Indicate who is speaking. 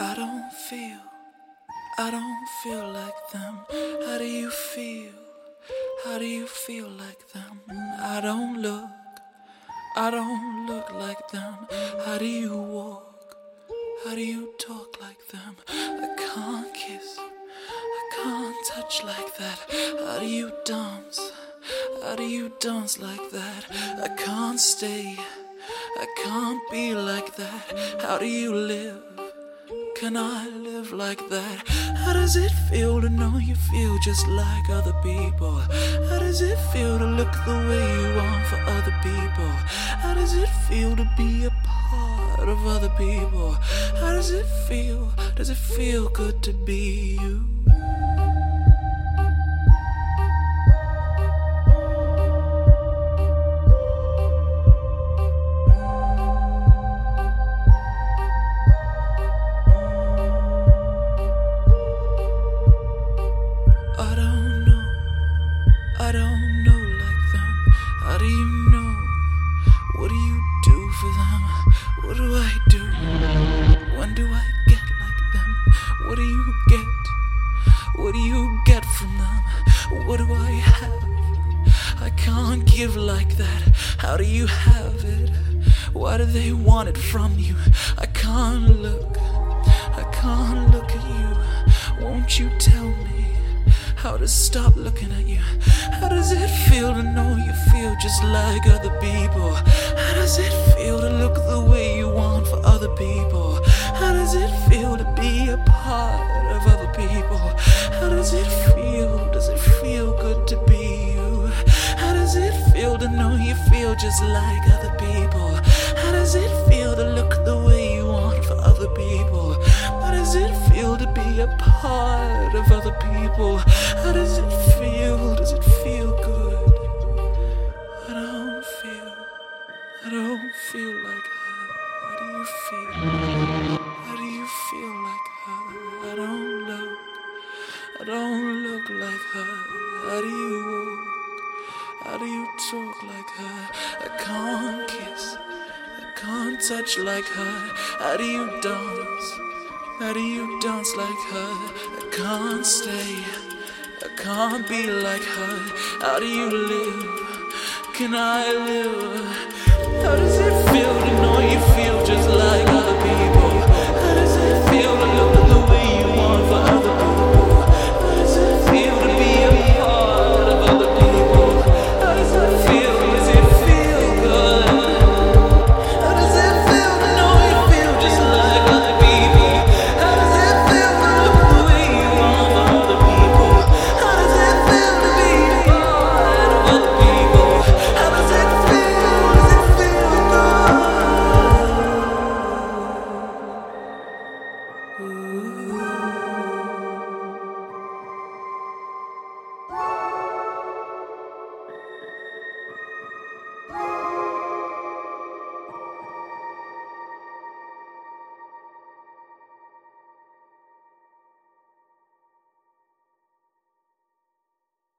Speaker 1: I don't feel, I don't feel like them. How do you feel? How do you feel like them? I don't look, I don't look like them. How do you walk? How do you talk like them? I can't kiss, I can't touch like that. How do you dance? How do you dance like that? I can't stay, I can't be like that. How do you live? Can I live like that? How does it feel to know you feel just like other people? How does it feel to look the way you want for other people? How does it feel to be a part of other people? How does it feel? Does it feel good to be you? For them? What do I do? When do I get like them? What do you get? What do you get from them? What do I have? I can't give like that. How do you have it? Why do they want it from you? I can't look. I can't look at you. Won't you tell me how to stop looking at you? How does it feel to know you feel just like other people? Know you feel just like other people? How does it feel to look the way you want for other people? How does it feel to be a part of other people? How does it feel? Does it feel good? I don't feel, I don't feel like her. How do you feel? How do you feel like her? I don't look, I don't look like her. How do you walk? How do you talk like her? I can't kiss, I can't touch like her. How do you dance? How do you dance like her? I can't stay, I can't be like her. How do you live? Can I live? How does it feel to know you feel just like?